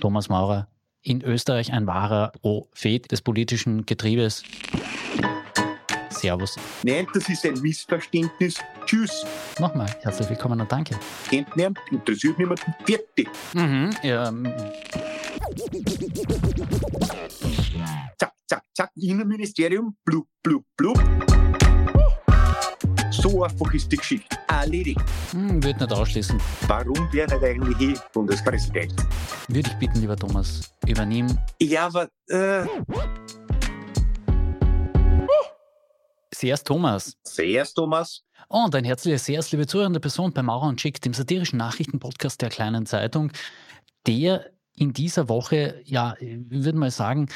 Thomas Maurer, in Österreich ein wahrer Prophet des politischen Getriebes. Servus. Nein, das ist ein Missverständnis. Tschüss. Nochmal, herzlich willkommen und danke. Kennt niemand, interessiert niemanden. Vierte. Mhm, ja, ähm, Zack, zack, zack. Innenministerium. Blub, blub, blub. So einfach ist die Geschichte. Erledigt. hm, würde nicht ausschließen. Warum wäre er eigentlich eh Bundespräsident? Würde ich bitten, lieber Thomas, übernehmen. Ja, aber äh, Servus Thomas. sehr, Thomas. Und ein herzliches Servus, liebe zuhörende Person bei Maurer und Schick, dem satirischen Nachrichtenpodcast der kleinen Zeitung, der in dieser Woche, ja, ich würde mal sagen,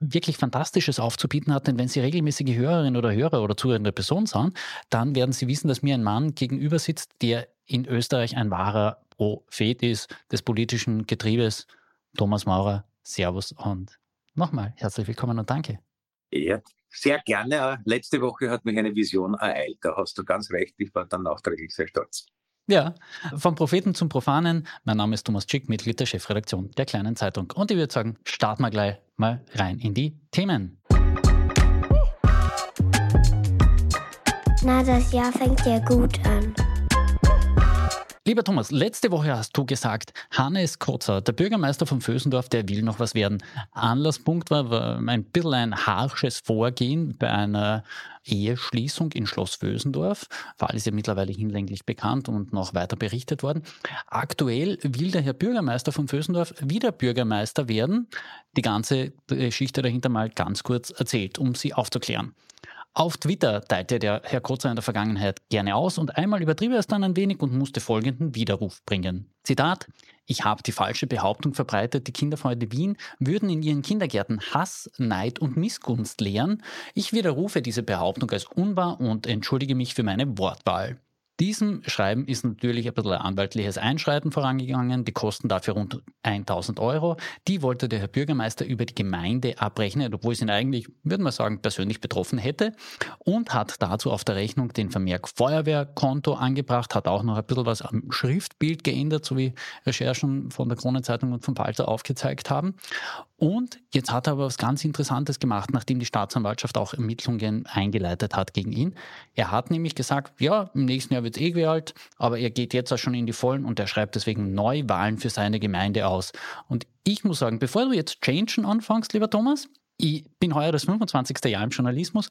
wirklich Fantastisches aufzubieten hat. Denn wenn Sie regelmäßige Hörerin oder Hörer oder zuhörende Person sind, dann werden Sie wissen, dass mir ein Mann gegenüber sitzt, der in Österreich ein wahrer Prophet ist des politischen Getriebes. Thomas Maurer, Servus und nochmal herzlich willkommen und danke. Ja, sehr gerne. Letzte Woche hat mich eine Vision ereilt. Da hast du ganz recht. Ich war dann nachträglich sehr stolz. Ja, vom Propheten zum Profanen. Mein Name ist Thomas Schick, Mitglied der Chefredaktion der Kleinen Zeitung. Und ich würde sagen, starten wir gleich mal rein in die Themen. Na, das Jahr fängt ja gut an. Lieber Thomas, letzte Woche hast du gesagt, Hannes Kotzer, der Bürgermeister von Vösendorf, der will noch was werden. Anlasspunkt war, ein bisschen ein harsches Vorgehen bei einer Eheschließung in Schloss Vösendorf. Fall ist ja mittlerweile hinlänglich bekannt und noch weiter berichtet worden. Aktuell will der Herr Bürgermeister von Vösendorf wieder Bürgermeister werden. Die ganze Geschichte dahinter mal ganz kurz erzählt, um sie aufzuklären. Auf Twitter teilte der Herr Kotzer in der Vergangenheit gerne aus und einmal übertrieb er es dann ein wenig und musste folgenden Widerruf bringen. Zitat: Ich habe die falsche Behauptung verbreitet, die Kinderfreunde Wien würden in ihren Kindergärten Hass, Neid und Missgunst lehren. Ich widerrufe diese Behauptung als unwahr und entschuldige mich für meine Wortwahl. Diesem Schreiben ist natürlich ein bisschen ein anwaltliches Einschreiten vorangegangen. Die Kosten dafür rund 1000 Euro. Die wollte der Herr Bürgermeister über die Gemeinde abrechnen, obwohl es ihn eigentlich, würde man sagen, persönlich betroffen hätte. Und hat dazu auf der Rechnung den Vermerk Feuerwehrkonto angebracht, hat auch noch ein bisschen was am Schriftbild geändert, so wie Recherchen von der Kronenzeitung und vom Falter aufgezeigt haben. Und jetzt hat er aber was ganz Interessantes gemacht, nachdem die Staatsanwaltschaft auch Ermittlungen eingeleitet hat gegen ihn. Er hat nämlich gesagt, ja, im nächsten Jahr wird es eh gewählt, aber er geht jetzt auch schon in die Vollen und er schreibt deswegen Neuwahlen für seine Gemeinde aus. Und ich muss sagen, bevor du jetzt Changen anfängst, lieber Thomas, ich bin heuer das 25. Jahr im Journalismus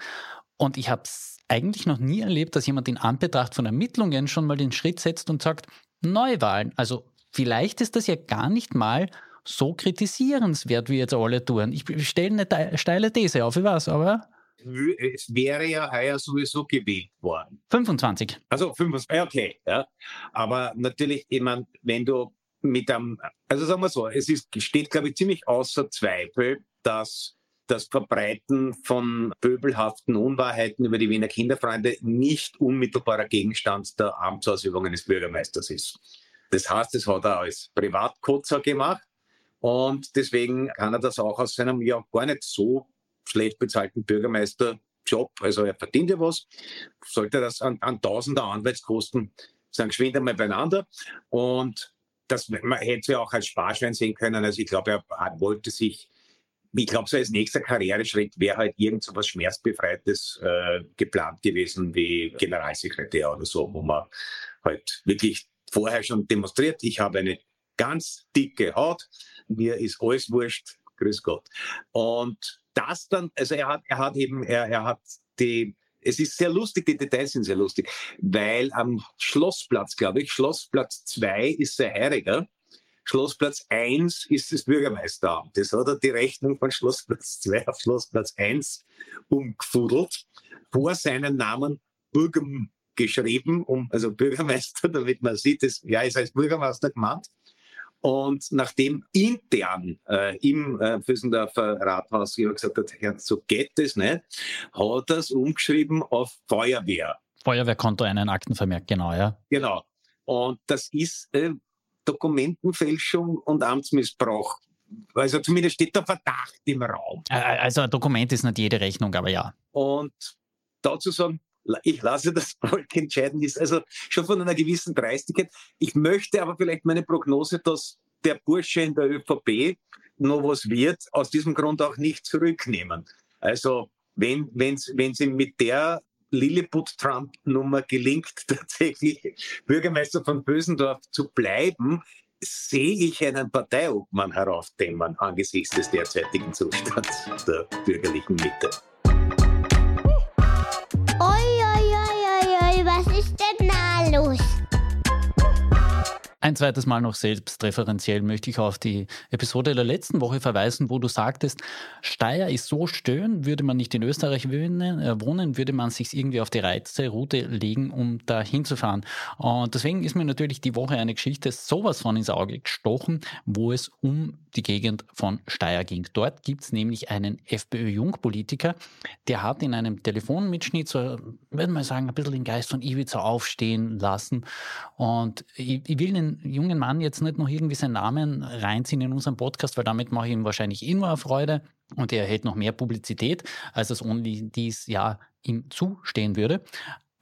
und ich habe es eigentlich noch nie erlebt, dass jemand in Anbetracht von Ermittlungen schon mal den Schritt setzt und sagt, Neuwahlen. Also vielleicht ist das ja gar nicht mal so kritisierenswert, wie jetzt alle tun. Ich stelle eine steile These auf, ich weiß, aber Es wäre ja heuer sowieso gewählt worden. 25. Also 25, ja, okay, ja. Aber natürlich, ich meine, wenn du mit einem, also sagen wir so, es ist, steht, glaube ich, ziemlich außer Zweifel, dass das Verbreiten von pöbelhaften Unwahrheiten über die Wiener Kinderfreunde nicht unmittelbarer Gegenstand der Amtsausübung eines Bürgermeisters ist. Das heißt, das hat er als Privatkotzer gemacht und deswegen kann er das auch aus seinem ja gar nicht so schlecht bezahlten Bürgermeisterjob, also er verdient ja was, sollte das an, an tausender Anwaltskosten sagen, geschwind einmal beieinander. Und das, man hätte ja auch als Sparschwein sehen können. Also ich glaube, er, er wollte sich, ich glaube, so als nächster Karriereschritt wäre halt irgend so was Schmerzbefreites äh, geplant gewesen wie Generalsekretär oder so, wo man halt wirklich vorher schon demonstriert, ich habe eine ganz dicke Haut, mir ist alles wurscht, grüß Gott. Und das dann, also er hat, er hat eben, er, er hat die, es ist sehr lustig, die Details sind sehr lustig, weil am Schlossplatz, glaube ich, Schlossplatz 2 ist der Heiriger, Schlossplatz 1 ist das Bürgermeisteramt. Das hat er die Rechnung von Schlossplatz 2 auf Schlossplatz 1 umgefudelt, vor seinen Namen Bürgem geschrieben, um, also Bürgermeister, damit man sieht, das, ja, ist als Bürgermeister gemeint. Und nachdem intern äh, im äh, Füssendorfer Rathaus jemand gesagt hat, ja, so geht das nicht, hat er es umgeschrieben auf Feuerwehr. Feuerwehrkonto einen Aktenvermerk, genau, ja. Genau. Und das ist äh, Dokumentenfälschung und Amtsmissbrauch. Also zumindest steht der Verdacht im Raum. Also ein Dokument ist nicht jede Rechnung, aber ja. Und dazu sagen, ich lasse das Volk entscheiden, ist also schon von einer gewissen Dreistigkeit. Ich möchte aber vielleicht meine Prognose, dass der Bursche in der ÖVP noch was wird, aus diesem Grund auch nicht zurücknehmen. Also wenn wenn's, wenn sie mit der Lilliput-Trump-Nummer gelingt, tatsächlich Bürgermeister von Bösendorf zu bleiben, sehe ich einen Parteiobmann heraufdämmern angesichts des derzeitigen Zustands der bürgerlichen Mitte. Ein zweites Mal noch selbstreferenziell möchte ich auf die Episode der letzten Woche verweisen, wo du sagtest, Steyr ist so schön, würde man nicht in Österreich wohnen, äh, würde man sich irgendwie auf die Reiseroute legen, um da hinzufahren. Und deswegen ist mir natürlich die Woche eine Geschichte sowas von ins Auge gestochen, wo es um die Gegend von Steyr ging. Dort gibt es nämlich einen FPÖ-Jungpolitiker, der hat in einem Telefonmitschnitt, so, würde man sagen, ein bisschen den Geist von Iwica aufstehen lassen. Und ich, ich will den jungen Mann jetzt nicht noch irgendwie seinen Namen reinziehen in unseren Podcast, weil damit mache ich ihm wahrscheinlich nur eine Freude und er erhält noch mehr Publizität, als es ohne dies ja ihm zustehen würde.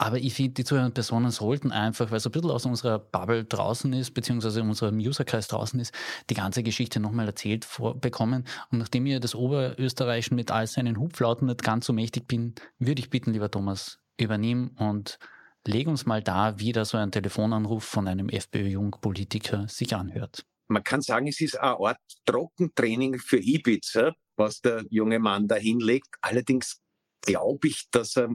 Aber ich finde, die zuhörenden Personen sollten einfach, weil es ein bisschen aus unserer Bubble draußen ist, beziehungsweise in unserem Userkreis draußen ist, die ganze Geschichte nochmal erzählt bekommen. Und nachdem ich das Oberösterreichischen mit all seinen Hupflauten nicht ganz so mächtig bin, würde ich bitten, lieber Thomas, übernehmen und leg uns mal da, wie da so ein Telefonanruf von einem FPÖ-Jungpolitiker sich anhört. Man kann sagen, es ist eine Art Trockentraining für Ibiza, was der junge Mann da hinlegt. Allerdings glaube ich, dass, er,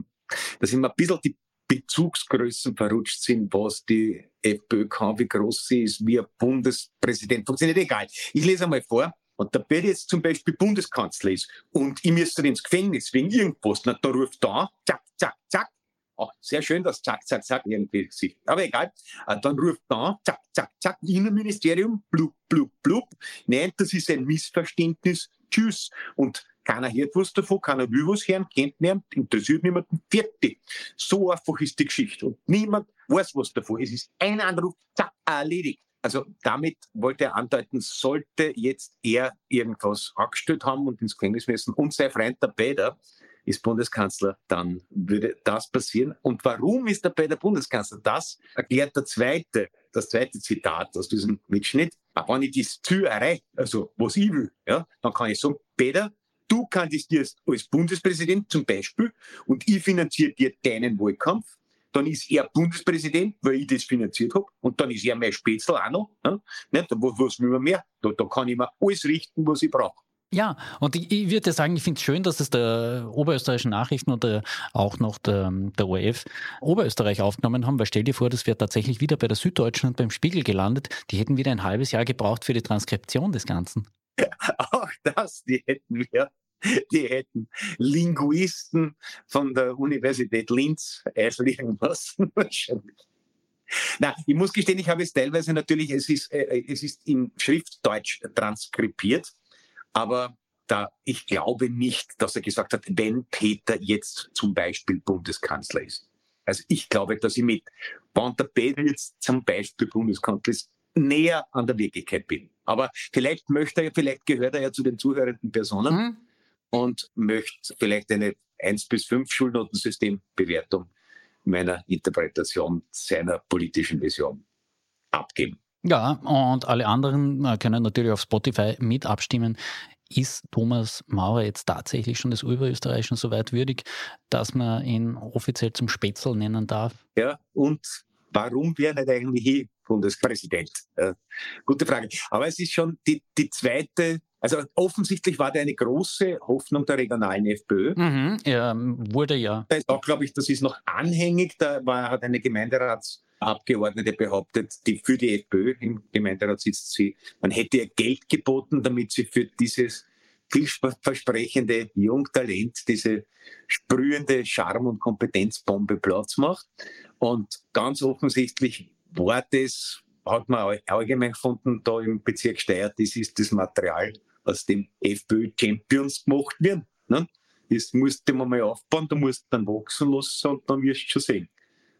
dass ihm ein bisschen die Bezugsgrößen verrutscht sind, was die FPÖ kann, wie groß sie ist, wie ein Bundespräsident funktioniert. Egal. Ich lese einmal vor. Und der Bill jetzt zum Beispiel Bundeskanzler ist und ich müsste ins Gefängnis wegen irgendwas, na, da ruft da, zack, zack, zack, auch sehr schön, dass zack, zack, zack irgendwie sich. Aber egal. Äh, dann ruft da, zack, zack, zack, Innenministerium, blub, blub, blub. Nein, das ist ein Missverständnis. Tschüss. Und keiner hört was davon, keiner will was hören, kennt niemand, interessiert niemanden. Fertig. So einfach ist die Geschichte. Und niemand weiß was davon. Es ist ein Anruf, zack, erledigt. Also damit wollte er andeuten, sollte jetzt er irgendwas angestellt haben und ins Gefängnis müssen und sein Freund der Bäder, ist Bundeskanzler, dann würde das passieren. Und warum ist er der Bundeskanzler? Das erklärt der zweite, das zweite Zitat aus diesem Mitschnitt. Wenn ich das Ziel erreiche, also was ich will, ja, dann kann ich sagen, Peter, du kandidierst als Bundespräsident zum Beispiel und ich finanziere dir deinen Wahlkampf dann ist er Bundespräsident, weil ich das finanziert habe, und dann ist er mein Spätzl auch noch. Ja? Nicht? Was, was will man mehr? Da, da kann ich mir alles richten, was ich brauche. Ja, und ich, ich würde sagen, ich finde es schön, dass es der oberösterreichischen Nachrichten oder auch noch der, der ORF Oberösterreich aufgenommen haben, weil stell dir vor, das wäre tatsächlich wieder bei der Süddeutschen und beim Spiegel gelandet. Die hätten wieder ein halbes Jahr gebraucht für die Transkription des Ganzen. Das, die hätten wir. Die hätten Linguisten von der Universität Linz einfliegen müssen. Na, ich muss gestehen, ich habe es teilweise natürlich, es ist, äh, es ist in Schriftdeutsch transkribiert. Aber da, ich glaube nicht, dass er gesagt hat, wenn Peter jetzt zum Beispiel Bundeskanzler ist. Also ich glaube, dass ich mit, der Peter jetzt zum Beispiel Bundeskanzler ist, näher an der Wirklichkeit bin. Aber vielleicht möchte er, vielleicht gehört er ja zu den zuhörenden Personen mhm. und möchte vielleicht eine 1 bis 5 Schulnotensystembewertung meiner Interpretation seiner politischen Vision abgeben. Ja, und alle anderen äh, können natürlich auf Spotify mit abstimmen. Ist Thomas Maurer jetzt tatsächlich schon des Oberösterreichischen so weit würdig, dass man ihn offiziell zum Spätzl nennen darf? Ja, und warum wäre nicht eigentlich eh Bundespräsident? Äh, gute Frage. Aber es ist schon die, die zweite also offensichtlich war da eine große Hoffnung der regionalen FPÖ. Mhm, ja, wurde ja. Da ist auch, glaube ich, das ist noch anhängig. Da war, hat eine Gemeinderatsabgeordnete behauptet, die für die FPÖ im Gemeinderat sitzt sie, man hätte ihr Geld geboten, damit sie für dieses vielversprechende Jungtalent, diese sprühende Charme- und Kompetenzbombe Platz macht. Und ganz offensichtlich war das, hat man allgemein gefunden, da im Bezirk Steyr, das ist das Material, aus dem FPÖ Champions gemacht werden. Ne? Das musste man mal aufbauen, da musst dann wachsen lassen und dann wirst du schon sehen.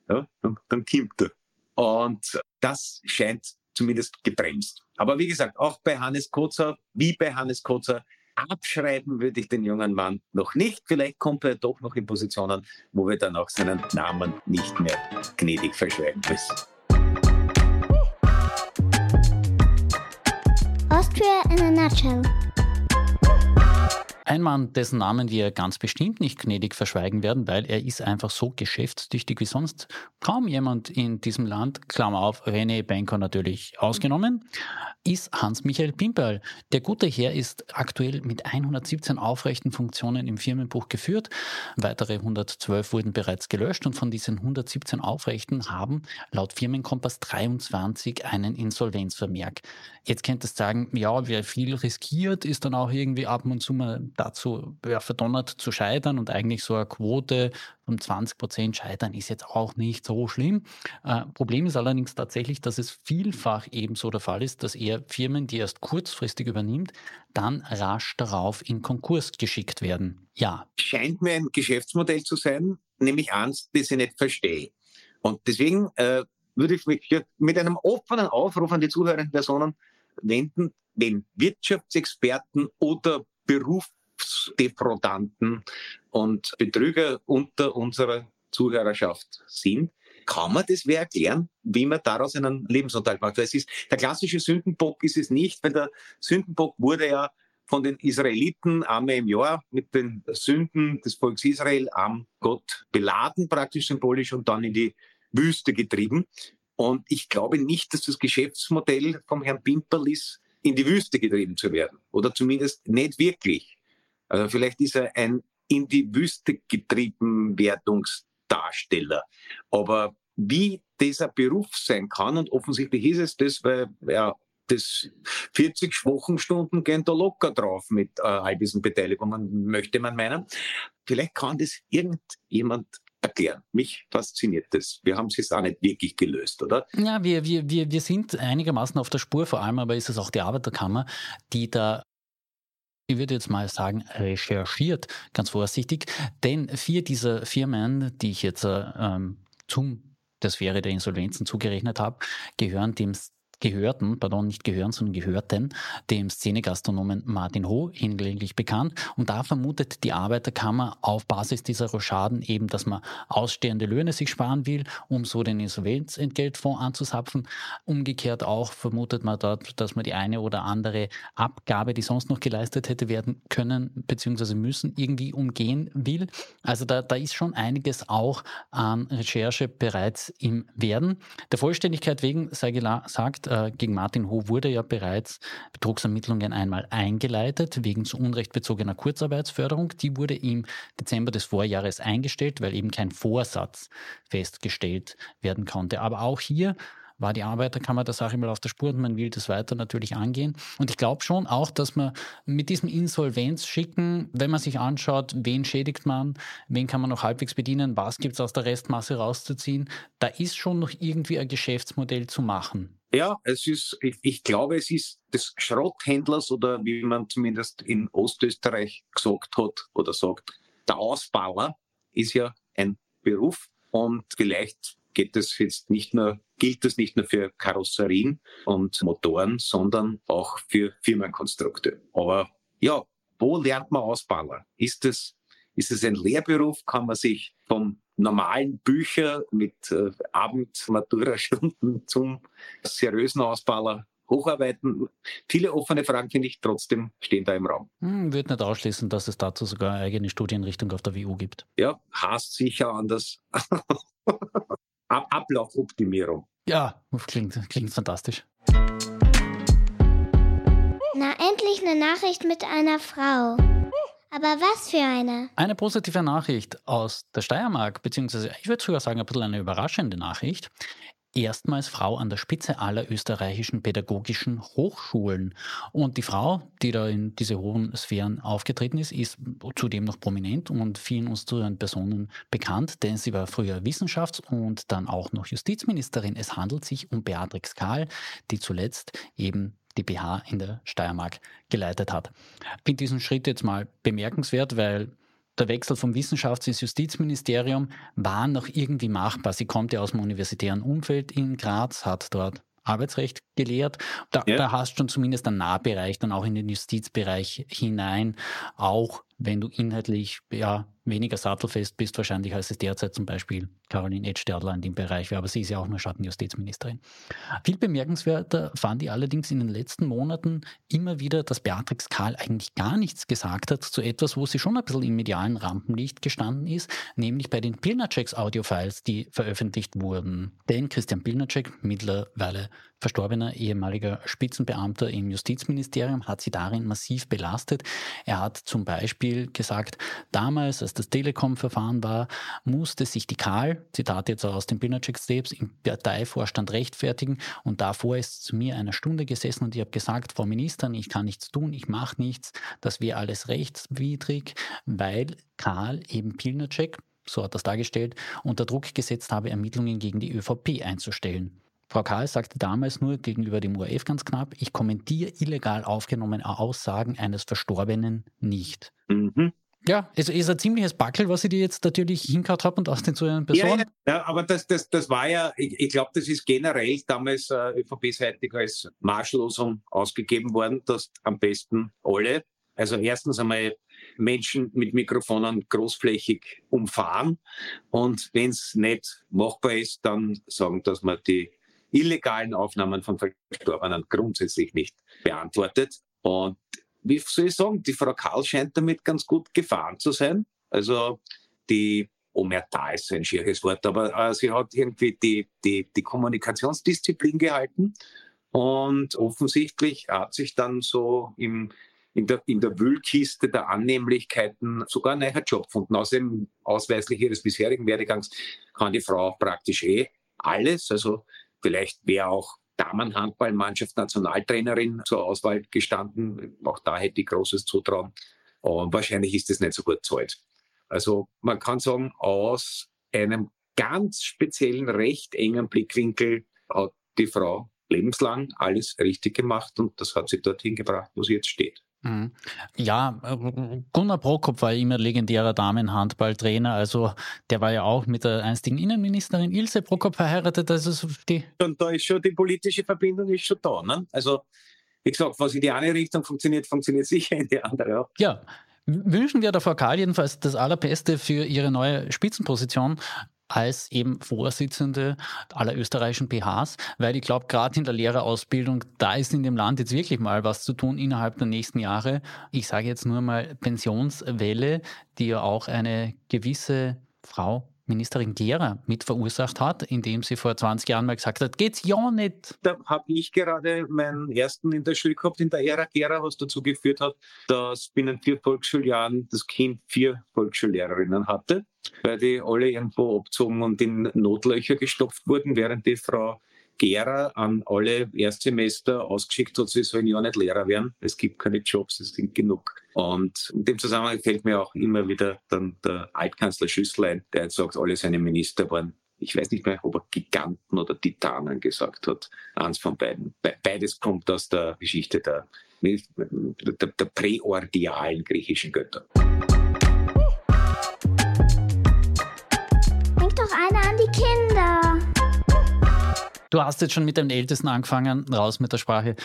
Ja, dann, dann kommt er. Und das scheint zumindest gebremst. Aber wie gesagt, auch bei Hannes Kotzer, wie bei Hannes Kotzer, abschreiben würde ich den jungen Mann noch nicht. Vielleicht kommt er doch noch in Positionen, wo wir dann auch seinen Namen nicht mehr gnädig verschreiben müssen. Austria in a nutshell. Ein Mann, dessen Namen wir ganz bestimmt nicht gnädig verschweigen werden, weil er ist einfach so geschäftstüchtig wie sonst kaum jemand in diesem Land, Klammer auf, René Benko natürlich ausgenommen, ist Hans-Michael Pimperl. Der gute Herr ist aktuell mit 117 aufrechten Funktionen im Firmenbuch geführt. Weitere 112 wurden bereits gelöscht und von diesen 117 aufrechten haben laut Firmenkompass 23 einen Insolvenzvermerk. Jetzt könnte es sagen, ja, wer viel riskiert, ist dann auch irgendwie ab und zu mal dazu ja, verdonnert zu scheitern und eigentlich so eine Quote von 20 Prozent scheitern ist jetzt auch nicht so schlimm. Äh, Problem ist allerdings tatsächlich, dass es vielfach ebenso der Fall ist, dass er Firmen, die erst kurzfristig übernimmt, dann rasch darauf in Konkurs geschickt werden. Ja. Scheint mir ein Geschäftsmodell zu sein, nämlich eins, das ich nicht verstehe. Und deswegen äh, würde ich mich mit einem offenen Aufruf an die zuhörenden Personen wenden, wenn Wirtschaftsexperten oder Beruf Berufsdefraudanten und Betrüger unter unserer Zuhörerschaft sind. Kann man das wer erklären, wie man daraus einen Lebensunterhalt macht? Weil es ist, der klassische Sündenbock ist es nicht, weil der Sündenbock wurde ja von den Israeliten einmal im Jahr mit den Sünden des Volkes Israel am Gott beladen, praktisch symbolisch, und dann in die Wüste getrieben. Und ich glaube nicht, dass das Geschäftsmodell vom Herrn Pimperl ist, in die Wüste getrieben zu werden. Oder zumindest nicht wirklich. Also vielleicht ist er ein in die Wüste getrieben Wertungsdarsteller. Aber wie dieser Beruf sein kann, und offensichtlich ist es das, weil ja, das 40 Wochenstunden gehen da locker drauf mit äh, all diesen Beteiligungen, möchte man meinen. Vielleicht kann das irgendjemand erklären. Mich fasziniert das. Wir haben es jetzt auch nicht wirklich gelöst, oder? Ja, wir, wir, wir, wir sind einigermaßen auf der Spur, vor allem aber ist es auch die Arbeiterkammer, die da ich würde jetzt mal sagen, recherchiert, ganz vorsichtig, denn vier dieser Firmen, die ich jetzt äh, ähm, zum der Sphäre der Insolvenzen zugerechnet habe, gehören dem gehörten, pardon, nicht gehören, sondern gehörten dem Szenegastronomen Martin Ho, hinlänglich bekannt. Und da vermutet die Arbeiterkammer auf Basis dieser Rochaden eben, dass man ausstehende Löhne sich sparen will, um so den Insolvenzentgeltfonds anzusapfen. Umgekehrt auch vermutet man dort, dass man die eine oder andere Abgabe, die sonst noch geleistet hätte werden können, beziehungsweise müssen, irgendwie umgehen will. Also da, da ist schon einiges auch an Recherche bereits im Werden. Der Vollständigkeit wegen sei gesagt, äh, gegen Martin Ho wurde ja bereits Betrugsermittlungen einmal eingeleitet wegen zu Unrecht bezogener Kurzarbeitsförderung. Die wurde im Dezember des Vorjahres eingestellt, weil eben kein Vorsatz festgestellt werden konnte. Aber auch hier war die Arbeiterkammer der Sache mal auf der Spur und man will das weiter natürlich angehen. Und ich glaube schon auch, dass man mit diesem Insolvenzschicken, wenn man sich anschaut, wen schädigt man, wen kann man noch halbwegs bedienen, was gibt es aus der Restmasse rauszuziehen, da ist schon noch irgendwie ein Geschäftsmodell zu machen. Ja, es ist, ich, ich, glaube, es ist des Schrotthändlers oder wie man zumindest in Ostösterreich gesagt hat oder sagt, der Ausbauer ist ja ein Beruf und vielleicht geht es jetzt nicht nur, gilt das nicht nur für Karosserien und Motoren, sondern auch für Firmenkonstrukte. Aber ja, wo lernt man Ausballer? Ist es, ist es ein Lehrberuf? Kann man sich vom normalen Bücher mit äh, Abend-Matura-Stunden zum seriösen Ausballer hocharbeiten. Viele offene Fragen, finde ich, trotzdem stehen da im Raum. Hm, wird nicht ausschließen, dass es dazu sogar eine eigene Studienrichtung auf der WU gibt. Ja, hast sicher anders. Ablaufoptimierung. Ja, klingt, klingt fantastisch. Na, endlich eine Nachricht mit einer Frau. Aber was für eine? Eine positive Nachricht aus der Steiermark, beziehungsweise ich würde sogar sagen, ein bisschen eine überraschende Nachricht. Erstmals Frau an der Spitze aller österreichischen pädagogischen Hochschulen. Und die Frau, die da in diese hohen Sphären aufgetreten ist, ist zudem noch prominent und vielen unseren Personen bekannt, denn sie war früher Wissenschafts- und dann auch noch Justizministerin. Es handelt sich um Beatrix Kahl, die zuletzt eben die BH in der Steiermark geleitet hat. Ich finde diesen Schritt jetzt mal bemerkenswert, weil der Wechsel vom Wissenschafts- ins Justizministerium war noch irgendwie machbar. Sie kommt ja aus dem universitären Umfeld in Graz, hat dort Arbeitsrecht gelehrt. Da, ja. da hast du schon zumindest einen Nahbereich dann auch in den Justizbereich hinein auch wenn du inhaltlich ja weniger sattelfest bist, wahrscheinlich als es derzeit zum Beispiel Caroline Edstadler in dem Bereich wäre, aber sie ist ja auch nur Schattenjustizministerin. Viel bemerkenswerter fand ich allerdings in den letzten Monaten immer wieder, dass Beatrix Karl eigentlich gar nichts gesagt hat zu etwas, wo sie schon ein bisschen im medialen Rampenlicht gestanden ist, nämlich bei den Pilnaceks Audiofiles, die veröffentlicht wurden. Denn Christian Pilnacek, mittlerweile verstorbener ehemaliger Spitzenbeamter im Justizministerium, hat sie darin massiv belastet. Er hat zum Beispiel gesagt, damals, als das Telekom-Verfahren war, musste sich die Karl, Zitat jetzt aus den Pilnacek-Tapes, im Parteivorstand rechtfertigen und davor ist zu mir eine Stunde gesessen und ich habe gesagt, Frau Ministerin, ich kann nichts tun, ich mache nichts, das wäre alles rechtswidrig, weil Karl eben Pilnacek, so hat das dargestellt, unter Druck gesetzt habe, Ermittlungen gegen die ÖVP einzustellen. Frau Karl sagte damals nur gegenüber dem ORF ganz knapp, ich kommentiere illegal aufgenommene Aussagen eines Verstorbenen nicht. Mhm. Ja, es ist ein ziemliches Backel, was ich dir jetzt natürlich hinkaut habe und aus den zu einer Person. Ja, ja, ja, aber das, das, das war ja, ich, ich glaube, das ist generell damals äh, ÖVP-seitig als Marschlosung ausgegeben worden, dass am besten alle, also erstens einmal Menschen mit Mikrofonen großflächig umfahren und wenn es nicht machbar ist, dann sagen, dass man die illegalen Aufnahmen von Verstorbenen grundsätzlich nicht beantwortet. Und wie soll ich sagen, die Frau Karl scheint damit ganz gut gefahren zu sein. Also die Omerta ist ein schieres Wort, aber äh, sie hat irgendwie die, die, die Kommunikationsdisziplin gehalten und offensichtlich hat sich dann so im, in, der, in der Wühlkiste der Annehmlichkeiten sogar ein neuer Job gefunden. Außerdem ausweislich ihres bisherigen Werdegangs kann die Frau praktisch eh alles. Also Vielleicht wäre auch Damenhandballmannschaft Nationaltrainerin zur Auswahl gestanden. Auch da hätte ich großes Zutrauen. Und wahrscheinlich ist es nicht so gut zahlt. Also man kann sagen, aus einem ganz speziellen, recht engen Blickwinkel hat die Frau lebenslang alles richtig gemacht und das hat sie dorthin gebracht, wo sie jetzt steht. Mhm. Ja, Gunnar Prokop war immer legendärer Damenhandballtrainer. Also der war ja auch mit der einstigen Innenministerin Ilse Prokop verheiratet. Also die Und da ist schon die politische Verbindung ist schon da. Ne? Also wie gesagt, was in die eine Richtung funktioniert, funktioniert sicher in die andere auch. Ja, wünschen wir der Frau Karl jedenfalls das Allerbeste für ihre neue Spitzenposition als eben Vorsitzende aller österreichischen PHs, weil ich glaube, gerade in der Lehrerausbildung, da ist in dem Land jetzt wirklich mal was zu tun innerhalb der nächsten Jahre. Ich sage jetzt nur mal Pensionswelle, die ja auch eine gewisse Frau Ministerin Gera mit verursacht hat, indem sie vor 20 Jahren mal gesagt hat, geht's ja nicht. Da habe ich gerade meinen ersten in der Schule gehabt, in der Ära Gera, was dazu geführt hat, dass binnen vier Volksschuljahren das Kind vier Volksschullehrerinnen hatte, weil die alle irgendwo abzogen und in Notlöcher gestopft wurden, während die Frau Gera an alle Erstsemester ausgeschickt hat, sie sollen ja nicht Lehrer werden. Es gibt keine Jobs, es sind genug. Und in dem Zusammenhang fällt mir auch immer wieder dann der Altkanzler Schüsslein, der jetzt sagt, alle seine Minister waren ich weiß nicht mehr, ob er Giganten oder Titanen gesagt hat. Eins von beiden. Beides kommt aus der Geschichte der, der, der präordialen griechischen Götter. Du hast jetzt schon mit den Ältesten angefangen, raus mit der Sprache.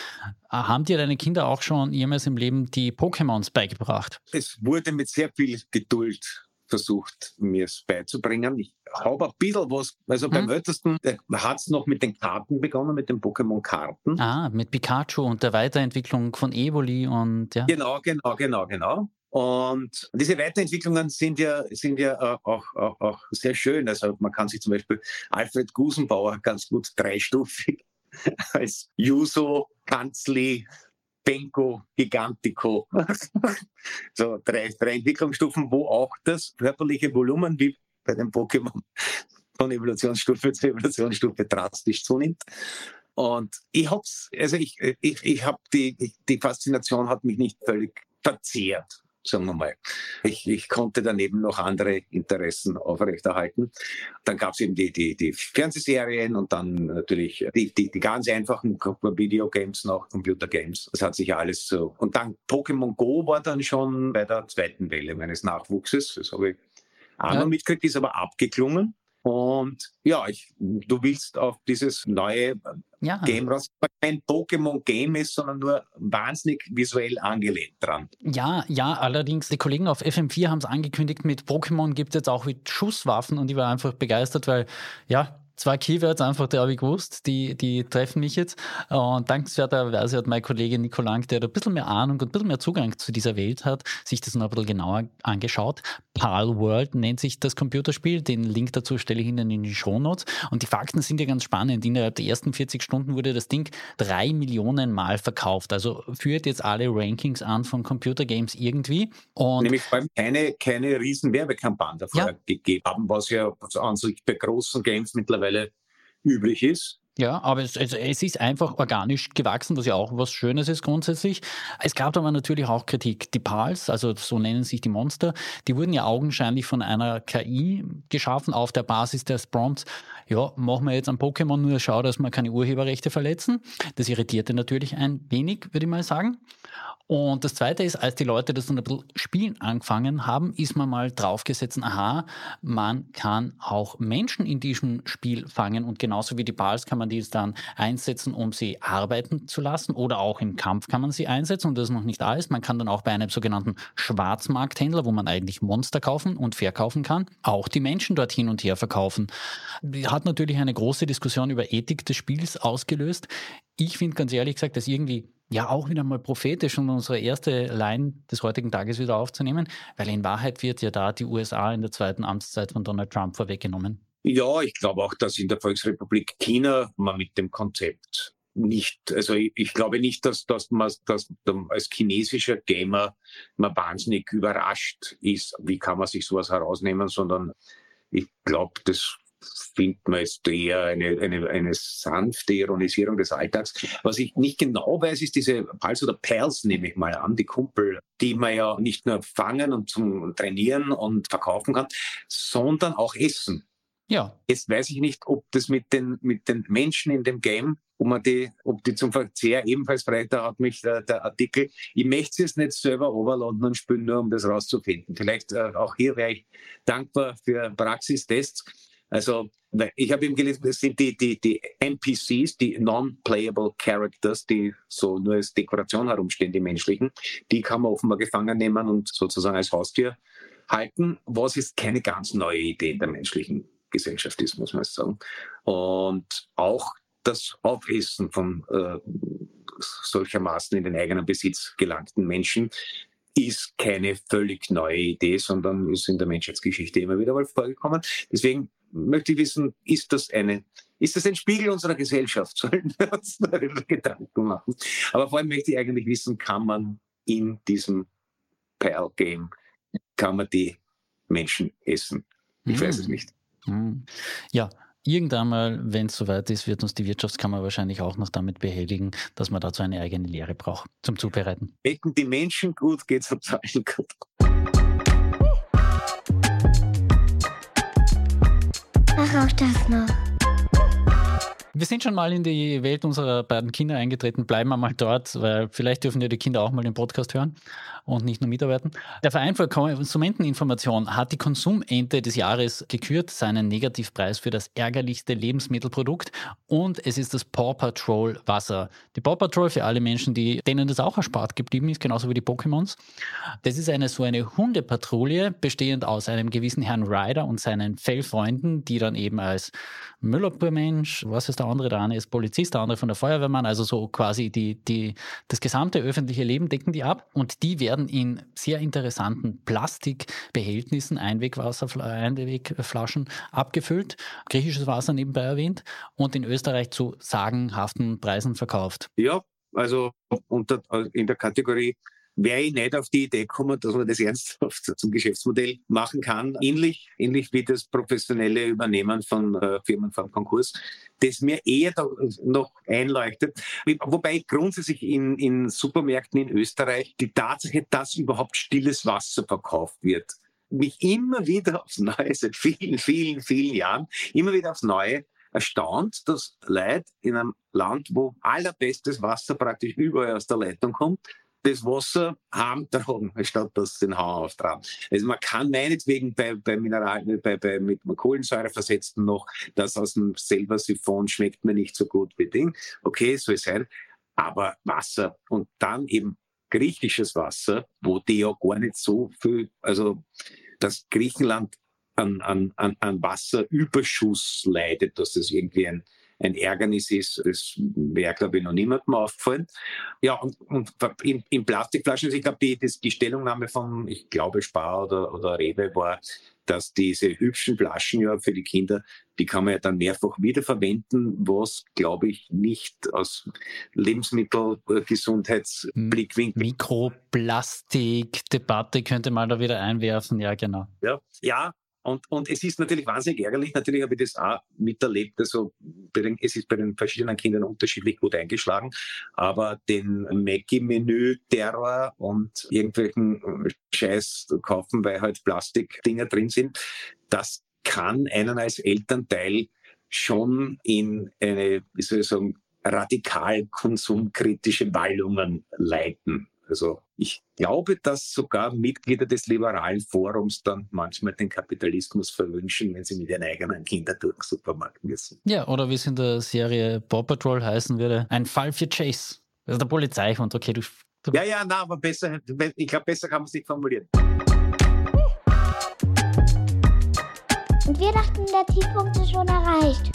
Haben dir deine Kinder auch schon jemals im Leben die Pokémons beigebracht? Es wurde mit sehr viel Geduld versucht, mir es beizubringen. Ich habe ein bisschen was, also beim hm. Ältesten hat es noch mit den Karten begonnen, mit den Pokémon-Karten. Ah, mit Pikachu und der Weiterentwicklung von Evoli und ja. Genau, genau, genau, genau. Und diese Weiterentwicklungen sind ja, sind ja auch, auch, auch sehr schön. Also man kann sich zum Beispiel Alfred Gusenbauer ganz gut dreistufig als Juso, Kanzli, Benko, Gigantico. so drei, drei Entwicklungsstufen, wo auch das körperliche Volumen wie bei den Pokémon von Evolutionsstufe zu Evolutionsstufe drastisch zunimmt. Und ich hab's, also ich, ich, ich habe die, die Faszination hat mich nicht völlig verzehrt sagen wir mal. Ich, ich konnte daneben noch andere Interessen aufrechterhalten. Dann gab es eben die, die, die Fernsehserien und dann natürlich die, die, die ganz einfachen Videogames noch, Computergames. Das hat sich alles so. Und dann Pokémon Go war dann schon bei der zweiten Welle meines Nachwuchses. Das habe ich auch ja. noch mitgekriegt, ist aber abgeklungen. Und ja, ich, du willst auf dieses neue ja. Game raus, kein Pokémon-Game ist, sondern nur wahnsinnig visuell angelehnt dran. Ja, ja, allerdings, die Kollegen auf FM4 haben es angekündigt, mit Pokémon gibt es jetzt auch mit Schusswaffen und ich war einfach begeistert, weil ja, zwei Keywords einfach, die habe ich gewusst, die, die treffen mich jetzt. Und dankenswerterweise hat mein Kollege Nico Lang, der da ein bisschen mehr Ahnung und ein bisschen mehr Zugang zu dieser Welt hat, sich das noch ein bisschen genauer angeschaut. Pal World nennt sich das Computerspiel. Den Link dazu stelle ich Ihnen in die Show Notes. Und die Fakten sind ja ganz spannend. Innerhalb der ersten 40 Stunden wurde das Ding drei Millionen Mal verkauft. Also führt jetzt alle Rankings an von Computergames irgendwie. Und Nämlich vor allem keine, keine riesen Werbekampagne davor ja. gegeben haben, was ja an sich bei großen Games mittlerweile üblich ist. Ja, aber es, also es, ist einfach organisch gewachsen, was ja auch was Schönes ist grundsätzlich. Es gab aber natürlich auch Kritik. Die Pals, also so nennen sich die Monster, die wurden ja augenscheinlich von einer KI geschaffen auf der Basis des Prompts. Ja, machen wir jetzt ein Pokémon nur schau, dass wir keine Urheberrechte verletzen. Das irritierte natürlich ein wenig, würde ich mal sagen. Und das Zweite ist, als die Leute das dann ein bisschen spielen angefangen haben, ist man mal draufgesetzt, aha, man kann auch Menschen in diesem Spiel fangen und genauso wie die Pals kann man die dann einsetzen, um sie arbeiten zu lassen oder auch im Kampf kann man sie einsetzen und das ist noch nicht alles. Man kann dann auch bei einem sogenannten Schwarzmarkthändler, wo man eigentlich Monster kaufen und verkaufen kann, auch die Menschen dort hin und her verkaufen. Hat natürlich eine große Diskussion über Ethik des Spiels ausgelöst. Ich finde ganz ehrlich gesagt, dass irgendwie ja auch wieder mal prophetisch, um unsere erste Line des heutigen Tages wieder aufzunehmen, weil in Wahrheit wird ja da die USA in der zweiten Amtszeit von Donald Trump vorweggenommen. Ja, ich glaube auch, dass in der Volksrepublik China man mit dem Konzept nicht, also ich, ich glaube nicht, dass, dass man dass als chinesischer Gamer man wahnsinnig überrascht ist, wie kann man sich sowas herausnehmen, sondern ich glaube, das findet man ist eher eine, eine, eine sanfte Ironisierung des Alltags. Was ich nicht genau weiß, ist diese Pals oder Pals, nehme ich mal an, die Kumpel, die man ja nicht nur fangen und zum Trainieren und verkaufen kann, sondern auch essen. Ja. Jetzt weiß ich nicht, ob das mit den, mit den Menschen in dem Game, ob man die, ob die zum Verzehr ebenfalls frei, da hat mich der, der Artikel, ich möchte es jetzt nicht selber overladen und spielen, nur um das rauszufinden. Vielleicht äh, auch hier wäre ich dankbar für Praxistests also ich habe eben gelesen, das sind die, die, die NPCs, die Non-Playable Characters, die so nur als Dekoration herumstehen, die menschlichen, die kann man offenbar gefangen nehmen und sozusagen als Haustier halten, was ist keine ganz neue Idee in der menschlichen Gesellschaft ist, muss man sagen. Und auch das Aufessen von äh, solchermaßen in den eigenen Besitz gelangten Menschen ist keine völlig neue Idee, sondern ist in der Menschheitsgeschichte immer wieder mal vorgekommen. Deswegen möchte ich wissen, ist das eine, ist das ein Spiegel unserer Gesellschaft? Sollen wir uns darüber Gedanken machen? Aber vor allem möchte ich eigentlich wissen, kann man in diesem Perl-Game, kann man die Menschen essen? Ich mm. weiß es hm. nicht. Mm. Ja, Irgendwann mal, wenn es soweit ist, wird uns die Wirtschaftskammer wahrscheinlich auch noch damit behelligen, dass man dazu eine eigene Lehre braucht zum Zubereiten. Ecken die Menschen gut, geht es uns allen gut. Ach, auch das noch. Wir sind schon mal in die Welt unserer beiden Kinder eingetreten. Bleiben wir mal dort, weil vielleicht dürfen ja die Kinder auch mal den Podcast hören und nicht nur mitarbeiten. Der Verein für Konsumenteninformation hat die Konsumente des Jahres gekürt, seinen Negativpreis für das ärgerlichste Lebensmittelprodukt und es ist das Paw Patrol Wasser. Die Paw Patrol für alle Menschen, die, denen das auch erspart geblieben ist, genauso wie die Pokémons. Das ist eine so eine Hundepatrouille, bestehend aus einem gewissen Herrn Ryder und seinen Fellfreunden, die dann eben als Müllabfuhrmensch, was ist der andere, der eine ist Polizist, der andere von der Feuerwehrmann, also so quasi die, die, das gesamte öffentliche Leben decken die ab und die werden in sehr interessanten Plastikbehältnissen, Einwegflaschen abgefüllt, griechisches Wasser nebenbei erwähnt und in Österreich zu sagenhaften Preisen verkauft. Ja, also unter, in der Kategorie wäre ich nicht auf die Idee gekommen, dass man das ernsthaft zum Geschäftsmodell machen kann. Ähnlich, ähnlich wie das professionelle Übernehmen von äh, Firmen vom Konkurs, das mir eher noch einleuchtet. Wobei grundsätzlich in, in Supermärkten in Österreich die Tatsache, dass überhaupt stilles Wasser verkauft wird, mich immer wieder aufs Neue, seit vielen, vielen, vielen Jahren, immer wieder aufs Neue erstaunt, dass Leute in einem Land, wo allerbestes Wasser praktisch überall aus der Leitung kommt, das Wasser heimtragen, statt dass den Hahn auftragen. Also man kann meinetwegen bei, bei Mineral, bei, bei, mit Kohlensäure versetzten noch, das aus dem selber Siphon schmeckt mir nicht so gut wie Ding. Okay, soll sein. Aber Wasser und dann eben griechisches Wasser, wo die ja gar nicht so viel, also dass Griechenland an, an, an, an Wasserüberschuss leidet, dass das irgendwie ein, ein Ärgernis ist, das wäre, glaube ich, noch niemandem aufgefallen. Ja, und, und in, in Plastikflaschen, also ich glaube, die, die Stellungnahme von, ich glaube, Spar oder, oder Rewe war, dass diese hübschen Flaschen ja für die Kinder, die kann man ja dann mehrfach wiederverwenden, was, glaube ich, nicht aus Lebensmittelgesundheitsblickwinkel. Mikroplastik-Debatte könnte man da wieder einwerfen, ja, genau. Ja, ja und, und es ist natürlich wahnsinnig ärgerlich. Natürlich habe ich das auch miterlebt. Also es ist bei den verschiedenen Kindern unterschiedlich gut eingeschlagen. Aber den Maggi-Menü-Terror und irgendwelchen Scheiß kaufen, weil halt Plastikdinger drin sind, das kann einen als Elternteil schon in eine, wie soll ich sagen, radikal konsumkritische Wallungen leiten. Also ich glaube, dass sogar Mitglieder des liberalen Forums dann manchmal den Kapitalismus verwünschen, wenn sie mit ihren eigenen Kindern durch den Supermarkt müssen. Ja, oder wie es in der Serie Paw Patrol heißen würde, ein Fall für Chase. Also der Polizeihund, okay, du, du Ja, ja, na, aber besser, ich glaube, besser kann man es nicht formulieren. Und wir dachten, der Tiefpunkt ist schon erreicht.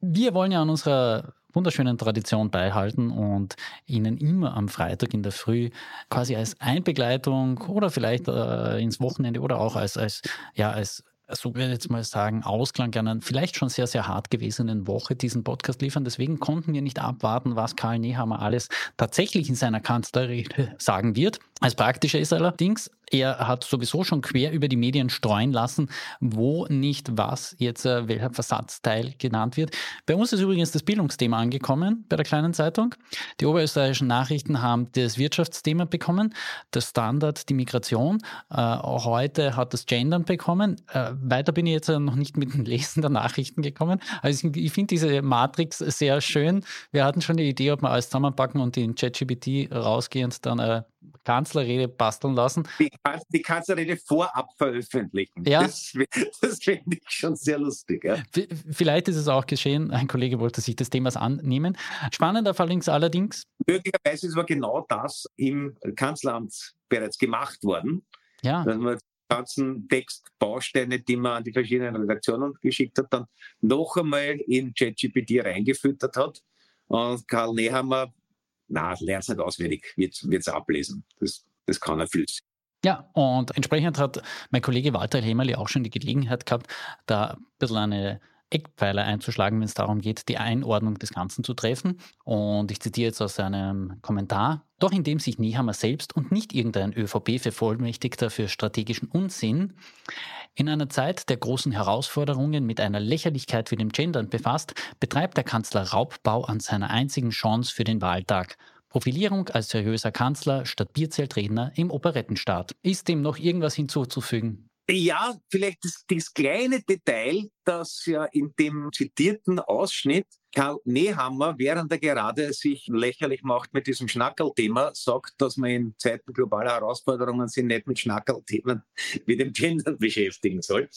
Wir wollen ja an unserer wunderschönen Tradition beihalten und Ihnen immer am Freitag in der Früh quasi als Einbegleitung oder vielleicht äh, ins Wochenende oder auch als, als, ja, als so würde ich jetzt mal sagen, Ausklang einer vielleicht schon sehr, sehr hart gewesenen Woche diesen Podcast liefern. Deswegen konnten wir nicht abwarten, was Karl Nehammer alles tatsächlich in seiner Kanzlerrede sagen wird. Als praktischer ist allerdings, er hat sowieso schon quer über die Medien streuen lassen, wo nicht was jetzt äh, welcher Versatzteil genannt wird. Bei uns ist übrigens das Bildungsthema angekommen bei der kleinen Zeitung. Die oberösterreichischen Nachrichten haben das Wirtschaftsthema bekommen, das Standard die Migration. Äh, heute hat das Gendern bekommen. Äh, weiter bin ich jetzt noch nicht mit dem Lesen der Nachrichten gekommen. Also ich, ich finde diese Matrix sehr schön. Wir hatten schon die Idee, ob wir alles zusammenpacken und in ChatGPT rausgehend dann eine Kanzlerrede basteln lassen. Die, die Kanzlerrede vorab veröffentlichen. Ja. Das, das finde ich schon sehr lustig. Ja. Vielleicht ist es auch geschehen, ein Kollege wollte sich des Themas annehmen. Spannender allerdings allerdings. Möglicherweise ist aber genau das im Kanzleramt bereits gemacht worden. Ja. Dass man die ganzen Textbausteine, die man an die verschiedenen Redaktionen geschickt hat, dann noch einmal in ChatGPT reingefüttert hat. Und Karl Nehammer na, lernt es nicht auswendig, wird es ablesen. Das, das kann er viel. Ja, und entsprechend hat mein Kollege Walter Hämmerli auch schon die Gelegenheit gehabt, da ein bisschen eine Eckpfeiler einzuschlagen, wenn es darum geht, die Einordnung des Ganzen zu treffen. Und ich zitiere jetzt aus seinem Kommentar. Doch indem sich Niehammer selbst und nicht irgendein ÖVP-Vervollmächtigter für strategischen Unsinn in einer Zeit der großen Herausforderungen mit einer Lächerlichkeit wie dem Gendern befasst, betreibt der Kanzler Raubbau an seiner einzigen Chance für den Wahltag. Profilierung als seriöser Kanzler statt Bierzeltredner im Operettenstaat. Ist dem noch irgendwas hinzuzufügen? Ja, vielleicht das, das kleine Detail, das ja in dem zitierten Ausschnitt Karl Nehammer, während er gerade sich lächerlich macht mit diesem Schnackelthema, sagt, dass man in Zeiten globaler Herausforderungen sich nicht mit Schnackelthemen wie dem Gender beschäftigen soll.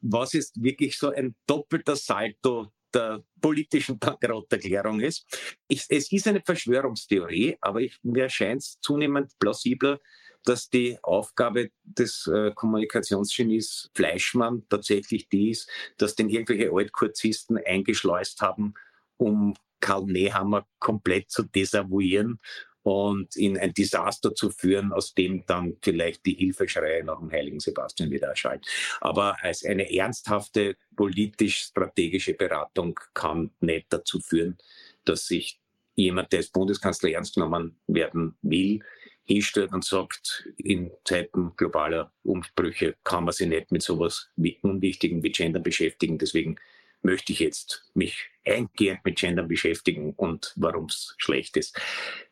Was ist wirklich so ein doppelter Salto der politischen Bankrotterklärung ist. Ich, es ist eine Verschwörungstheorie, aber ich, mir erscheint es zunehmend plausibler, dass die Aufgabe des äh, Kommunikationsgenies Fleischmann tatsächlich die ist, dass den irgendwelche Altkurzisten eingeschleust haben, um Karl Nehammer komplett zu desavouieren und in ein Desaster zu führen, aus dem dann vielleicht die Hilfeschreie nach dem heiligen Sebastian wieder erschallt. Aber als eine ernsthafte politisch-strategische Beratung kann nicht dazu führen, dass sich jemand, der als Bundeskanzler ernst genommen werden will, hinstellt und sagt, in Zeiten globaler Umbrüche kann man sich nicht mit sowas wie Unwichtigen wie Gender beschäftigen. Deswegen möchte ich jetzt mich eingehend mit Gender beschäftigen und warum es schlecht ist.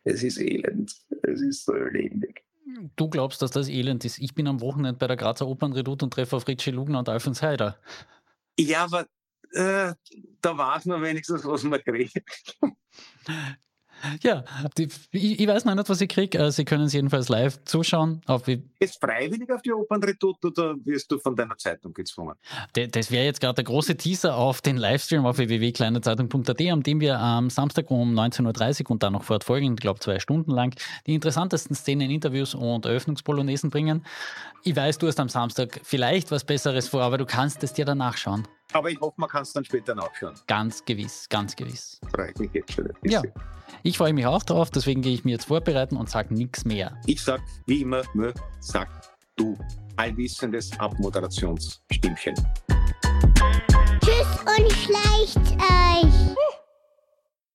Es ist elend. Es ist so elendig. Du glaubst, dass das elend ist. Ich bin am Wochenende bei der Grazer Opernredoute und treffe auf Richie Lugner und Alfons Heider. Ja, aber äh, da weiß man wenigstens, was man kriegt. Ja, die, ich, ich, weiß noch nicht, was ich kriege. Äh, Sie können es jedenfalls live zuschauen. Auf ist freiwillig auf die Opernredoute oder wirst du von deiner Zeitung gezwungen? Das wäre jetzt gerade der große Teaser auf den Livestream auf www.kleinezeitung.at, am dem wir am Samstag um 19.30 Uhr und dann noch fortfolgen, ich glaube zwei Stunden lang, die interessantesten Szenen, Interviews und Eröffnungspolonesen bringen. Ich weiß, du hast am Samstag vielleicht was Besseres vor, aber du kannst es dir danach schauen. Aber ich hoffe, man kann es dann später nachschauen. Ganz gewiss, ganz gewiss. Freue ich mich jetzt schon. Ja, ich freue mich auch drauf, deswegen gehe ich mir jetzt vorbereiten und sage nichts mehr. Ich sage, wie immer, nur sag du. Allwissendes Abmoderationsstimmchen. Tschüss und schleicht euch.